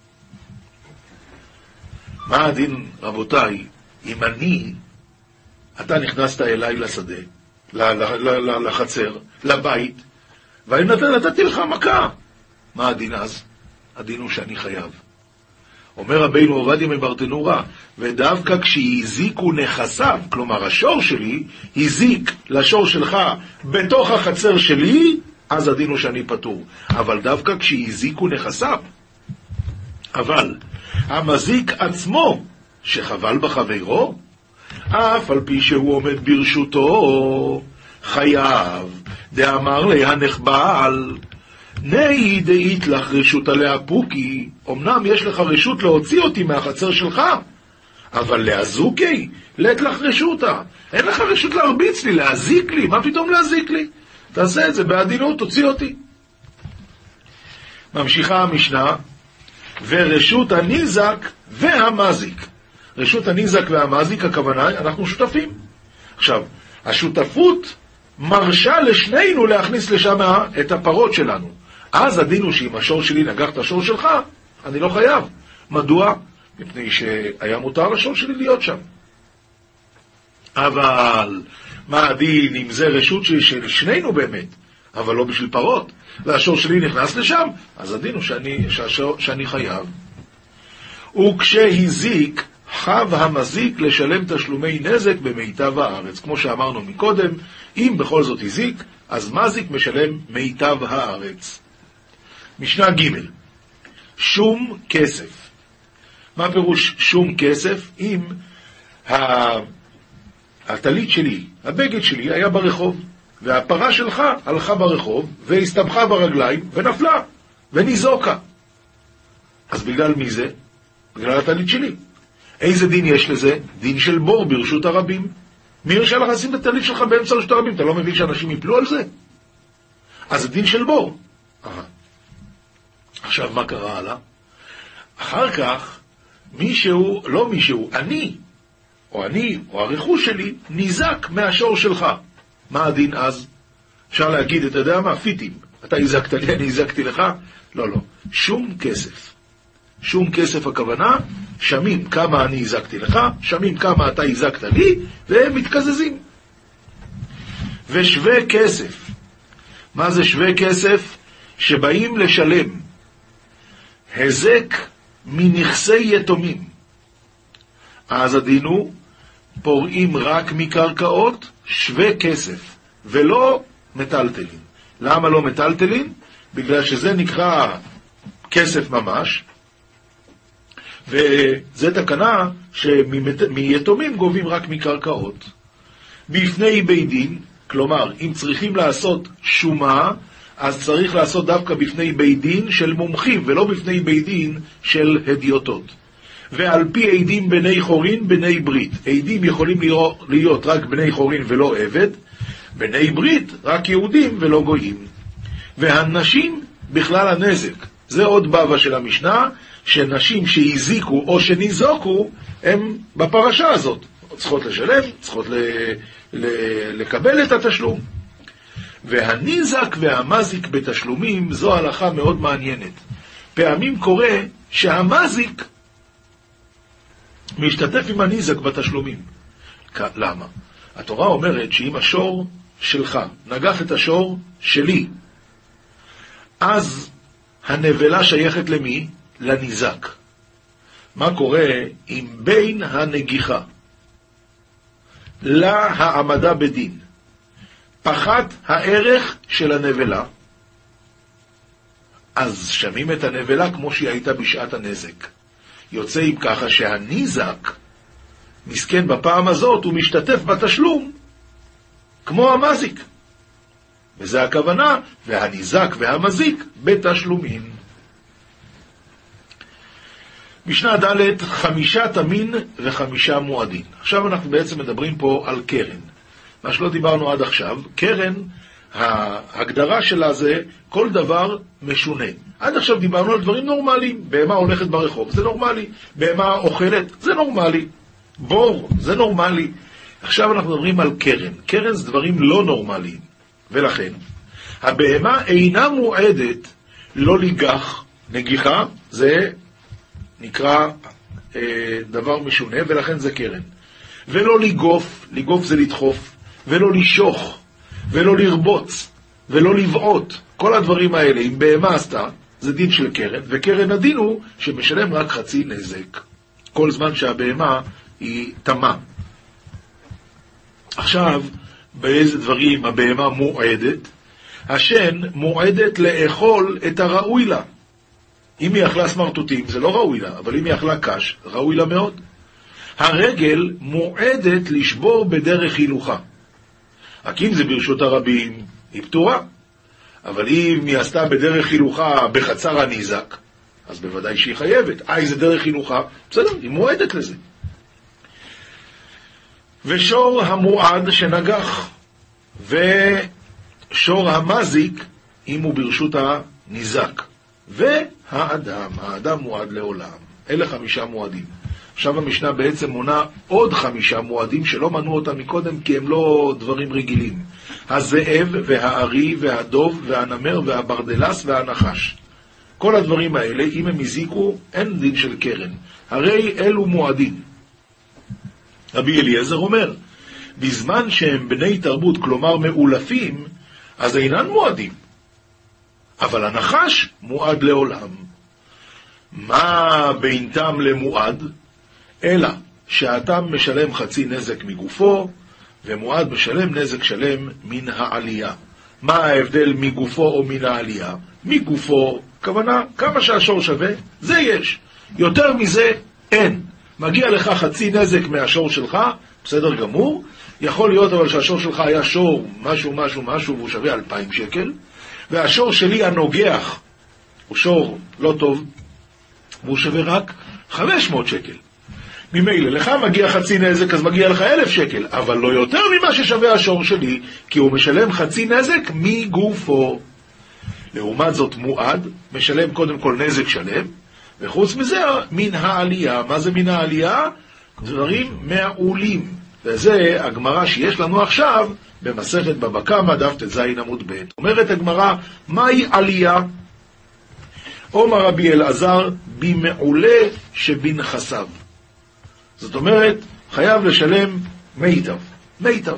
Speaker 2: מה הדין, רבותיי, אם אני, אתה נכנסת אליי לשדה, לחצר, לבית, ואני נתתי לך מכה. מה הדין אז? הדין הוא שאני חייב. אומר רבינו עובדיה מברטנורה, ודווקא כשהזיקו נכסיו, כלומר השור שלי, הזיק לשור שלך בתוך החצר שלי, אז הדין הוא שאני פטור. אבל דווקא כשהזיקו נכסיו. אבל המזיק עצמו, שחבל בחברו, אף על פי שהוא עומד ברשותו, חייב, דאמר לי הנחבל, נאי דאית לך רשות עליה פוקי, אמנם יש לך רשות להוציא אותי מהחצר שלך, אבל להזוקי, לית לך רשותה. אין לך רשות להרביץ לי, להזיק לי, מה פתאום להזיק לי? תעשה את זה בעדינות, תוציא אותי. ממשיכה המשנה, ורשות הניזק והמזיק. רשות הניזק והמזיק, הכוונה, אנחנו שותפים. עכשיו, השותפות מרשה לשנינו להכניס לשם את הפרות שלנו. אז הדין הוא שאם השור שלי נגח את השור שלך, אני לא חייב. מדוע? מפני שהיה מותר לשור שלי להיות שם. אבל מה הדין אם זה רשות של שנינו באמת, אבל לא בשביל פרות, והשור שלי נכנס לשם, אז הדין הוא שאני, שהשור, שאני חייב. וכשהזיק, חב המזיק לשלם תשלומי נזק במיטב הארץ. כמו שאמרנו מקודם, אם בכל זאת הזיק, אז מזיק משלם מיטב הארץ. משנה ג' שום כסף. מה פירוש שום כסף? אם הטלית שלי, הבגד שלי היה ברחוב, והפרה שלך הלכה ברחוב, והסתבכה ברגליים, ונפלה, וניזוקה. אז בגלל מי זה? בגלל הטלית שלי. איזה דין יש לזה? דין של בור ברשות הרבים. מי הרשה לך לשים את הטלית שלך באמצע רשות הרבים? אתה לא מבין שאנשים יפלו על זה? אז זה דין של בור. עכשיו, מה קרה הלאה? אחר כך, מישהו, לא מישהו, אני, או אני, או הרכוש שלי, ניזק מהשור שלך. מה הדין אז? אפשר להגיד, אתה יודע מה? פיטים. אתה הזקת לי, אני הזקתי לך? לא, לא. שום כסף. שום כסף הכוונה, שמים כמה אני הזקתי לך, שמים כמה אתה הזקת לי, והם מתקזזים. ושווה כסף. מה זה שווה כסף? שבאים לשלם היזק מנכסי יתומים. אז הדין הוא פורעים רק מקרקעות שווה כסף, ולא מטלטלין. למה לא מטלטלין? בגלל שזה נקרא כסף ממש, וזה תקנה שמיתומים גובים רק מקרקעות. בפני בית דין, כלומר, אם צריכים לעשות שומה, אז צריך לעשות דווקא בפני בית דין של מומחים, ולא בפני בית דין של הדיוטות. ועל פי עדים בני חורין, בני ברית. עדים יכולים להיות רק בני חורין ולא עבד, בני ברית רק יהודים ולא גויים. והנשים בכלל הנזק. זה עוד בבא של המשנה, שנשים שהזיקו או שניזוקו, הם בפרשה הזאת. צריכות לשלם, צריכות ל, ל, לקבל את התשלום. והניזק והמזיק בתשלומים זו הלכה מאוד מעניינת. פעמים קורה שהמזיק משתתף עם הניזק בתשלומים. למה? התורה אומרת שאם השור שלך נגח את השור שלי, אז הנבלה שייכת למי? לניזק. מה קורה אם בין הנגיחה להעמדה בדין פחת הערך של הנבלה, אז שמים את הנבלה כמו שהיא הייתה בשעת הנזק. יוצא אם ככה שהניזק, מסכן בפעם הזאת, הוא משתתף בתשלום כמו המזיק. וזה הכוונה, והניזק והמזיק בתשלומים. משנה ד' חמישה תמין וחמישה מועדין. עכשיו אנחנו בעצם מדברים פה על קרן. מה שלא דיברנו עד עכשיו, קרן, ההגדרה שלה זה כל דבר משונה. עד עכשיו דיברנו על דברים נורמליים. בהמה הולכת ברחוב, זה נורמלי. בהמה אוכלת, זה נורמלי. בור, זה נורמלי. עכשיו אנחנו מדברים על קרן. קרן זה דברים לא נורמליים. ולכן, הבהמה אינה מועדת לא ליגח. נגיחה זה נקרא אה, דבר משונה, ולכן זה קרן. ולא לגוף, לגוף זה לדחוף, ולא לשוך, ולא לרבוץ, ולא לבעוט. כל הדברים האלה, אם בהמה עשתה, זה דין של קרן, וקרן הדין הוא שמשלם רק חצי נזק. כל זמן שהבהמה היא תמה. עכשיו, באיזה דברים הבהמה מועדת? השן מועדת לאכול את הראוי לה. אם היא אכלה סמרטוטים, זה לא ראוי לה, אבל אם היא אכלה קש, ראוי לה מאוד. הרגל מועדת לשבור בדרך הילוכה. רק אם זה ברשות הרבים, היא פטורה. אבל אם היא עשתה בדרך הילוכה בחצר הניזק, אז בוודאי שהיא חייבת. אה, איזה דרך הילוכה? בסדר, היא מועדת לזה. ושור המועד שנגח, ושור המזיק, אם הוא ברשות הניזק. והאדם, האדם מועד לעולם. אלה חמישה מועדים. עכשיו המשנה בעצם מונה עוד חמישה מועדים שלא מנו אותם מקודם כי הם לא דברים רגילים. הזאב והארי והדוב והנמר והברדלס והנחש. כל הדברים האלה, אם הם הזיקו, אין דין של קרן. הרי אלו מועדים. רבי אליעזר אומר, בזמן שהם בני תרבות, כלומר מאולפים, אז אינן מועדים. אבל הנחש מועד לעולם. מה בינתם למועד? אלא שהאדם משלם חצי נזק מגופו, ומועד משלם נזק שלם מן העלייה. מה ההבדל מגופו או מן העלייה? מגופו, כוונה, כמה שהשור שווה, זה יש. יותר מזה, אין. מגיע לך חצי נזק מהשור שלך, בסדר גמור. יכול להיות אבל שהשור שלך היה שור משהו משהו משהו והוא שווה אלפיים שקל, והשור שלי הנוגח הוא שור לא טוב, והוא שווה רק 500 שקל. ממילא, לך מגיע חצי נזק, אז מגיע לך אלף שקל, אבל לא יותר ממה ששווה השור שלי, כי הוא משלם חצי נזק מגופו. לעומת זאת, מועד משלם קודם כל נזק שלם, וחוץ מזה, מן העלייה. מה זה מן העלייה? דברים מעולים. וזה הגמרא שיש לנו עכשיו במסכת בבא קמא, דף ט"ז עמוד ב'. אומרת הגמרא, מהי עלייה? עומר רבי אלעזר, במעולה שבנכסיו. זאת אומרת, חייב לשלם מיטב. מיטב.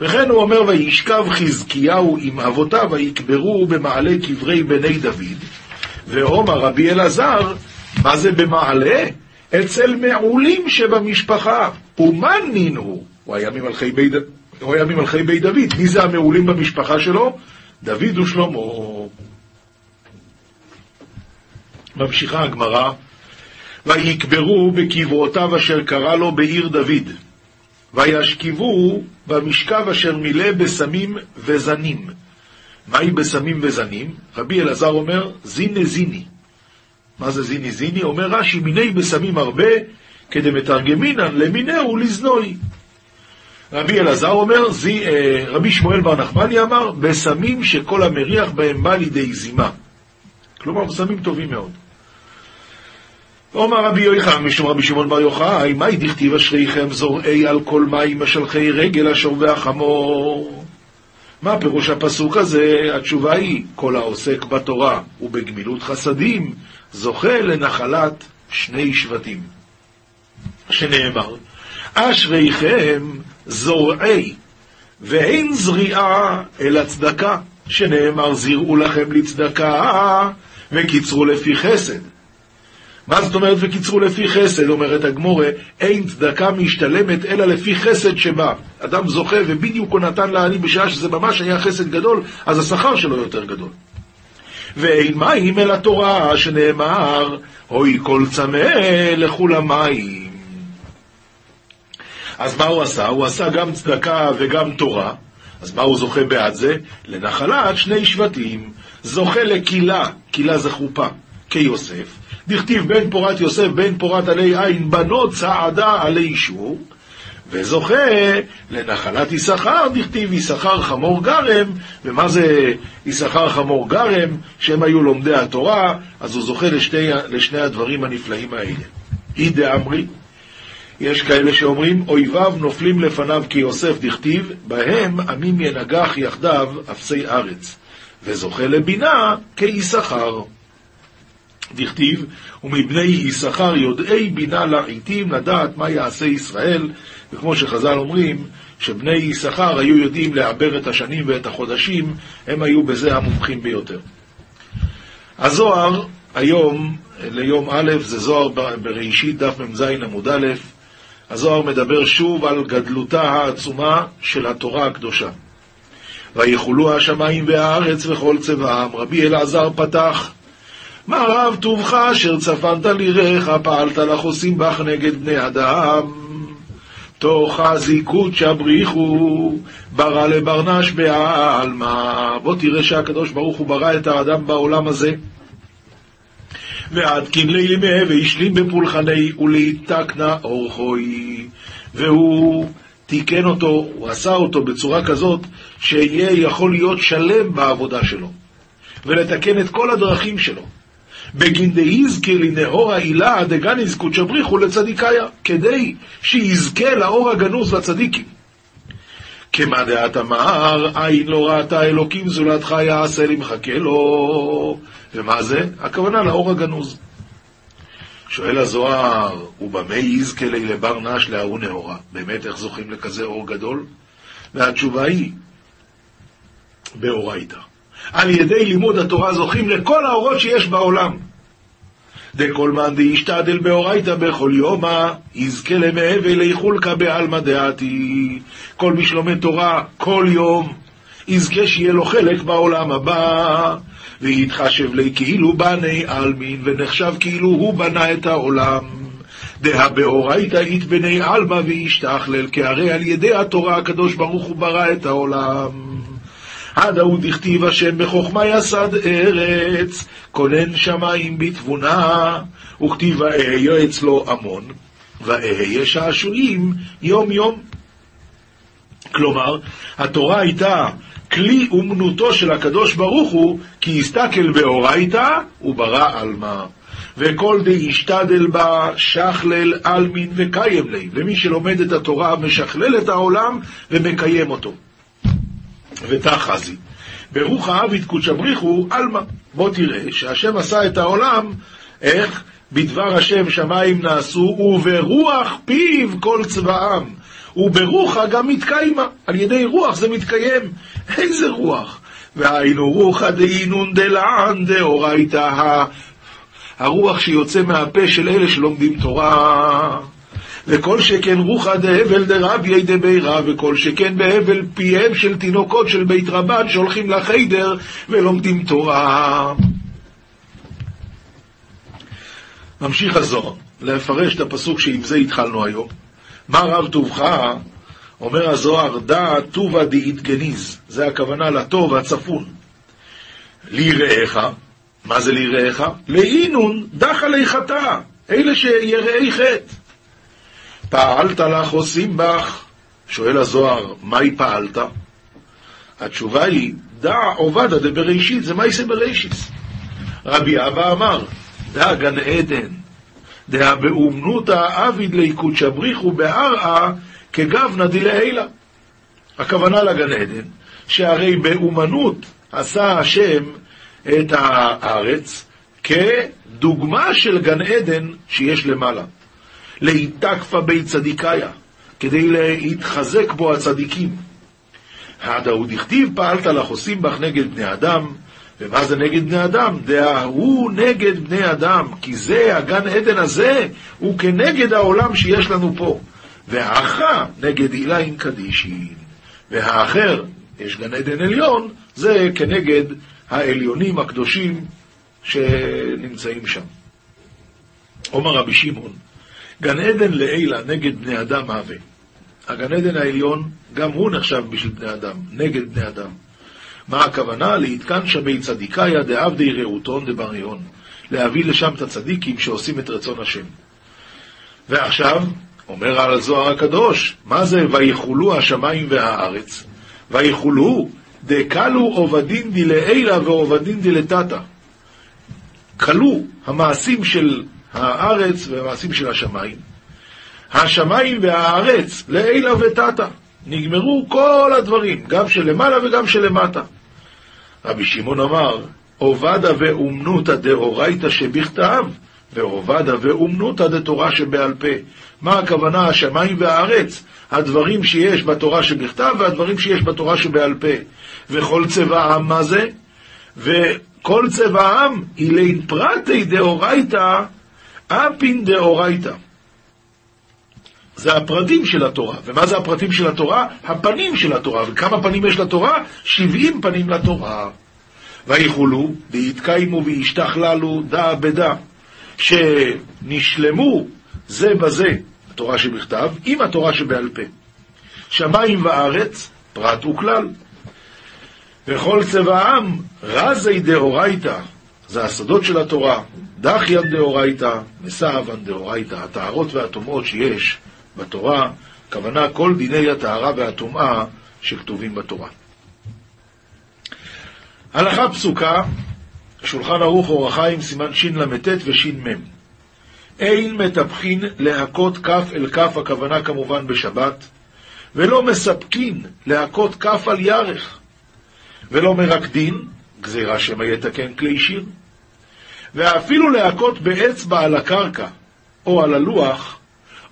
Speaker 2: וכן הוא אומר, וישכב חזקיהו עם אבותיו, ויקברו במעלה קברי בני דוד. ועומר רבי אלעזר, מה זה במעלה? אצל מעולים שבמשפחה. ומן נין הוא? הוא היה ממלכי בית דוד. מי זה המעולים במשפחה שלו? דוד ושלמה. ממשיכה הגמרא, ויקברו בקברותיו אשר קרא לו בעיר דוד, וישכבו במשכב אשר מילא בסמים וזנים. מהי בסמים וזנים? רבי אלעזר אומר, זיני זיני. מה זה זיני זיני? אומר רש"י, מיני בסמים הרבה, כדמתרגמינן למינהו לזנוי. רבי אלעזר אומר, זי, אה, רבי שמואל בר נחמני אמר, בסמים שכל המריח בהם בא לידי זימה. כלומר, בסמים טובים מאוד. אומר רבי יוחנן משום רבי שמעון בר יוחאי, מהי דכתיב אשריכם זורעי על כל מים משלחי רגל השור והחמור? מה פירוש הפסוק הזה? התשובה היא, כל העוסק בתורה ובגמילות חסדים, זוכה לנחלת שני שבטים. שנאמר, אשריכם זורעי, ואין זריעה אלא צדקה, שנאמר זרעו לכם לצדקה, וקיצרו לפי חסד. מה זאת אומרת וקיצרו לפי חסד? אומרת הגמורה, אין צדקה משתלמת אלא לפי חסד שבא. אדם זוכה ובדיוק הוא נתן לעני בשעה שזה ממש היה חסד גדול, אז השכר שלו יותר גדול. ואין מים אל התורה שנאמר, אוי כל צמא לכו למים. אז מה הוא עשה? הוא עשה גם צדקה וגם תורה. אז מה הוא זוכה בעד זה? לנחלת שני שבטים. זוכה לקהילה, קהילה זה חופה, כיוסף, דכתיב בן פורת יוסף, בן פורת עלי עין, בנות צעדה עלי אישור, וזוכה לנחלת יששכר, דכתיב יששכר חמור גרם, ומה זה יששכר חמור גרם? שהם היו לומדי התורה, אז הוא זוכה לשני, לשני הדברים הנפלאים האלה. אי דאמרי, יש כאלה שאומרים, אויביו נופלים לפניו כיוסף דכתיב, בהם עמים ינגח יחדיו אפסי ארץ, וזוכה לבינה כיששכר. דכתיב, ומבני יששכר יודעי בינה לעיתים לדעת מה יעשה ישראל, וכמו שחז"ל אומרים, שבני יששכר היו יודעים לעבר את השנים ואת החודשים, הם היו בזה המומחים ביותר. הזוהר, היום, ליום א', זה זוהר בראשית, דף מ"ז עמוד א', הזוהר מדבר שוב על גדלותה העצומה של התורה הקדושה. ויחולו השמיים והארץ וכל צבעם. רבי אלעזר פתח מה רב טובך אשר צפנת לירך, פעלת לחוסים בך נגד בני אדם. תוך הזיקות שבריחו, ברא לברנש בעלמא. בוא תראה שהקדוש ברוך הוא ברא את האדם בעולם הזה. ועד כנלי לימי והשלים בפולחני ולהתקנה אורחוי. והוא תיקן אותו, הוא עשה אותו בצורה כזאת, שיהיה יכול להיות שלם בעבודה שלו, ולתקן את כל הדרכים שלו. בגין דאיזכה לנאור העילה דגניז קודשא בריחו לצדיקיה, כדי שיזכה לאור הגנוז לצדיקים. כמה דעת אמר, עין לא ראתה אלוקים זולתך יעשה לי מחכה לו. ומה זה? הכוונה לאור הגנוז. שואל הזוהר, ובמה יזכה לי לבר נש להוא נאורה? באמת, איך זוכים לכזה אור גדול? והתשובה היא, באורייתא. על ידי לימוד התורה זוכים לכל האורות שיש בעולם. דכל מאן דאישתדל באורייתא בכל יומא, יזכה למהווה ליכולקא בעלמא דעתי. כל מי שלומד תורה כל יום, יזכה שיהיה לו חלק בעולם הבא. ויתחשב לי כאילו בני עלמין, ונחשב כאילו הוא בנה את העולם. דהא באורייתא אית בני עלמא וישתכלל, כי הרי על ידי התורה הקדוש ברוך הוא ברא את העולם. עד ההוא דכתיב השם בחוכמה יסד ארץ, כונן שמיים בתבונה, וכתיב אהיה אצלו המון. ואהיה שעשועים יום יום. כלומר, התורה הייתה כלי אומנותו של הקדוש ברוך הוא, כי הסתכל באורייתא וברא עלמא. וכל דאישתדל בה שכלל עלמין וקיים לי. ומי שלומד את התורה משכלל את העולם ומקיים אותו. ותחזי. ברוך העביד קודשא בריחו עלמא. בוא תראה שהשם עשה את העולם, איך? בדבר השם שמיים נעשו, וברוח פיו כל צבאם. וברוחה גם מתקיימה, על ידי רוח זה מתקיים. איזה רוח? והיינו רוחא דאינון דלען דאורייתא, הרוח שיוצא מהפה של אלה שלומדים תורה. וכל שכן רוחא דהבל דרבי דבירא, וכל שכן בהבל פיהם של תינוקות של בית רבן שהולכים לחיידר ולומדים תורה. ממשיך הזוהר לפרש את הפסוק שעם זה התחלנו היום. מה רב טובך? אומר הזוהר, דא טובא דאיתגניז, זה הכוונה לטוב הצפון. ליראיך, מה זה ליראיך? לאינון דח עלי חטא, אלה שיראי חטא. פעלת לך עושים בך, שואל הזוהר, מהי פעלת? התשובה היא, דע עובדא דבראשית, זה מייסה בראשיס. רבי אבא אמר, דע גן עדן, דעה באומנותא עביד ליקוד שבריחו בערעה כגבנא דלעילה. הכוונה לגן עדן, שהרי באומנות עשה השם את הארץ כדוגמה של גן עדן שיש למעלה. להיתקפה בי צדיקיה, כדי להתחזק בו הצדיקים. הדאוד הכתיב פעלת לחוסים בך נגד בני אדם, ומה זה נגד בני אדם? דההוא נגד בני אדם, כי זה, הגן עדן הזה, הוא כנגד העולם שיש לנו פה. והאחרא נגד איליים קדישין. והאחר, יש גן עדן עליון, זה כנגד העליונים הקדושים שנמצאים שם. אומר רבי שמעון, גן עדן לעילה נגד בני אדם הווה. הגן עדן העליון, גם הוא נחשב בשביל בני אדם, נגד בני אדם. מה הכוונה? להתקן שבי צדיקאיה דעבדי ראותון דבריון. להביא לשם את הצדיקים שעושים את רצון השם. ועכשיו, אומר על הזוהר הקדוש, מה זה ויחולו השמיים והארץ? ויחולו דקלו עובדין דילעילה ועובדין דילתתא. כלו המעשים של הארץ והמעשים של השמיים. השמיים והארץ לעילה ותתא. נגמרו כל הדברים, גם של למעלה וגם של למטה. רבי שמעון אמר, עובדה ואומנותא דאורייתא שבכתב, ועובדה ואומנותא דתורה שבעל פה. מה הכוונה השמיים והארץ? הדברים שיש בתורה שבכתב והדברים שיש בתורה שבעל פה. וכל צבע העם מה זה? וכל צבע העם אילין פרטי דאורייתא אפין דאורייתא. זה הפרטים של התורה. ומה זה הפרטים של התורה? הפנים של התורה. וכמה פנים יש לתורה? שבעים פנים לתורה. ויכולו, ויתקיימו וישתכללו דא בדא, שנשלמו זה בזה, התורה שבכתב, עם התורה שבעל פה. שמיים וארץ, פרט וכלל. וכל צבע העם, רזי דאורייתא, זה הסודות של התורה, דחיין דאורייתא, מסעבן דאורייתא, הטהרות והטומאות שיש בתורה, כוונה כל דיני הטהרה והטומאה שכתובים בתורה. הלכה פסוקה, שולחן ערוך אור החיים, סימן של"ט וש"מ. אין מטפחין להכות כף אל כף, הכוונה כמובן בשבת, ולא מספקין להכות כף על ירך, ולא מרקדין, גזירה שמא יתקן כלי שיר, ואפילו להכות באצבע על הקרקע, או על הלוח,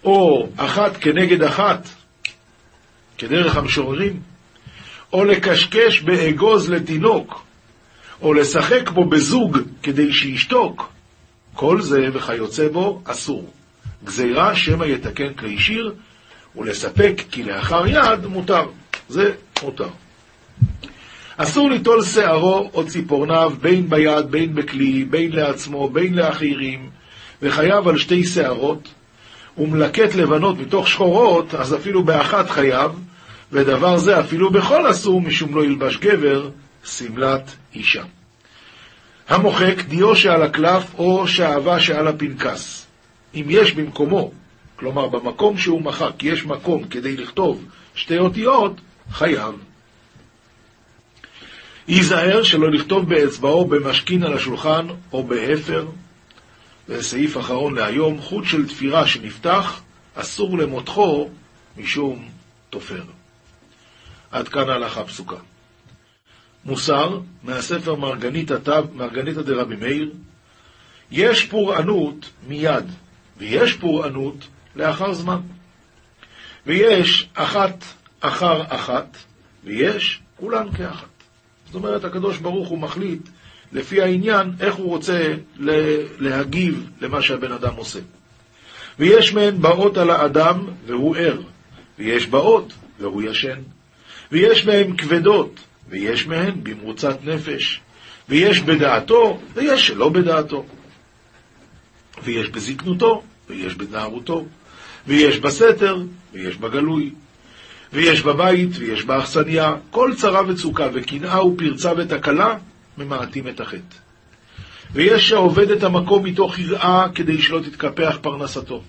Speaker 2: או אחת כנגד אחת, כדרך המשוררים, או לקשקש באגוז לתינוק, או לשחק בו בזוג כדי שישתוק, כל זה וכיוצא בו אסור. גזירה שמא יתקן כלי שיר, ולספק כי לאחר יד מותר. זה מותר. אסור ליטול שערו או ציפורניו בין ביד, בין בכלי, בין לעצמו, בין לאחרים, וחייב על שתי שערות, ומלקט לבנות מתוך שחורות, אז אפילו באחת חייב, ודבר זה אפילו בכל אסור, משום לא ילבש גבר שמלת אישה. המוחק דיו שעל הקלף או שעבה שעל הפנקס, אם יש במקומו, כלומר, במקום שהוא מחק, יש מקום כדי לכתוב שתי אותיות, חייב. ייזהר שלא לכתוב באצבעו במשכין על השולחן או בהפר. וסעיף אחרון להיום, חוט של תפירה שנפתח, אסור למותחו משום תופר. עד כאן ההלכה פסוקה. מוסר, מהספר מרגניתא מרגניתא דרבי מאיר, יש פורענות מיד, ויש פורענות לאחר זמן. ויש אחת אחר אחת, ויש כולן כאחת. זאת אומרת, הקדוש ברוך הוא מחליט לפי העניין איך הוא רוצה להגיב למה שהבן אדם עושה. ויש מהן באות על האדם והוא ער, ויש באות והוא ישן. ויש מהן כבדות, ויש מהן במרוצת נפש. ויש בדעתו, ויש שלא בדעתו. ויש בזקנותו, ויש בנערותו. ויש בסתר, ויש בגלוי. ויש בבית, ויש באכסניה, כל צרה וצוקה, וקנאה ופרצה ותקלה, ממעטים את החטא. ויש שעובד את המקום מתוך יראה כדי שלא תתקפח פרנסתו.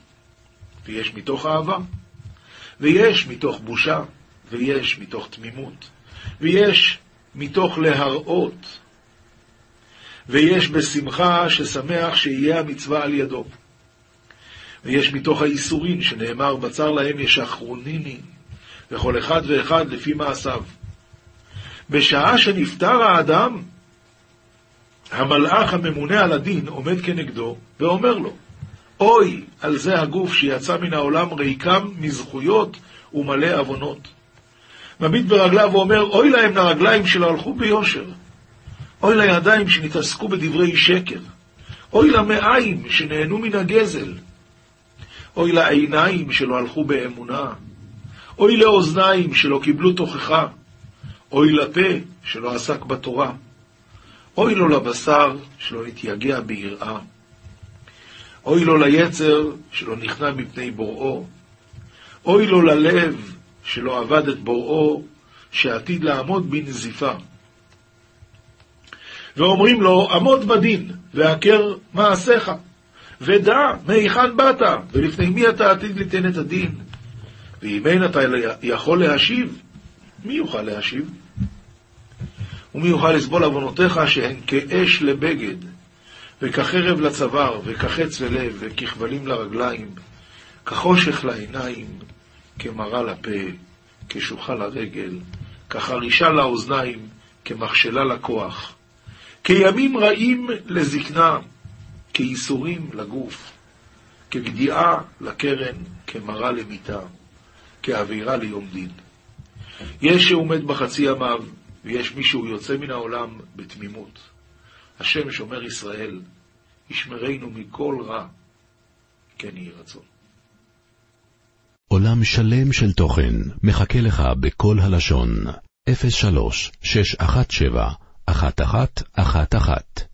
Speaker 2: ויש מתוך אהבה, ויש מתוך בושה, ויש מתוך תמימות, ויש מתוך להראות, ויש בשמחה ששמח שיהיה המצווה על ידו. ויש מתוך האיסורים שנאמר בצר להם ישחרוניני, וכל אחד ואחד לפי מעשיו. בשעה שנפטר האדם, המלאך הממונה על הדין עומד כנגדו ואומר לו, אוי על זה הגוף שיצא מן העולם ריקם מזכויות ומלא עוונות. מביט ברגליו ואומר, אוי להם לרגליים שלא הלכו ביושר. אוי לידיים שנתעסקו בדברי שקר. אוי למעיים שנהנו מן הגזל. אוי לעיניים שלא הלכו באמונה. אוי לאוזניים שלא קיבלו תוכחה. אוי לפה שלא עסק בתורה. אוי לו לבשר שלא נתייגע ביראה. אוי לו ליצר שלא נכנע מפני בוראו. אוי לו ללב שלא עבד את בוראו, שעתיד לעמוד בנזיפה. ואומרים לו, עמוד בדין, והכר מעשיך, ודע מהיכן באת, ולפני מי אתה עתיד ליתן את הדין. ואם אין אתה יכול להשיב, מי יוכל להשיב? ומי יוכל לסבול עוונותיך שהן כאש לבגד, וכחרב לצוואר, וכחץ ללב, וככבלים לרגליים, כחושך לעיניים, כמרה לפה, כשוחה לרגל, כחרישה לאוזניים, כמכשלה לכוח, כימים רעים לזקנה, כייסורים לגוף, כגדיעה לקרן, כמרה למיתה, כעבירה ליום דין. יש שעומד בחצי ימיו, ויש מי שהוא יוצא מן העולם בתמימות. השם שומר ישראל, ישמרנו מכל רע, כן יהי רצון.
Speaker 1: עולם שלם של תוכן מחכה לך בכל הלשון, 03 617 1111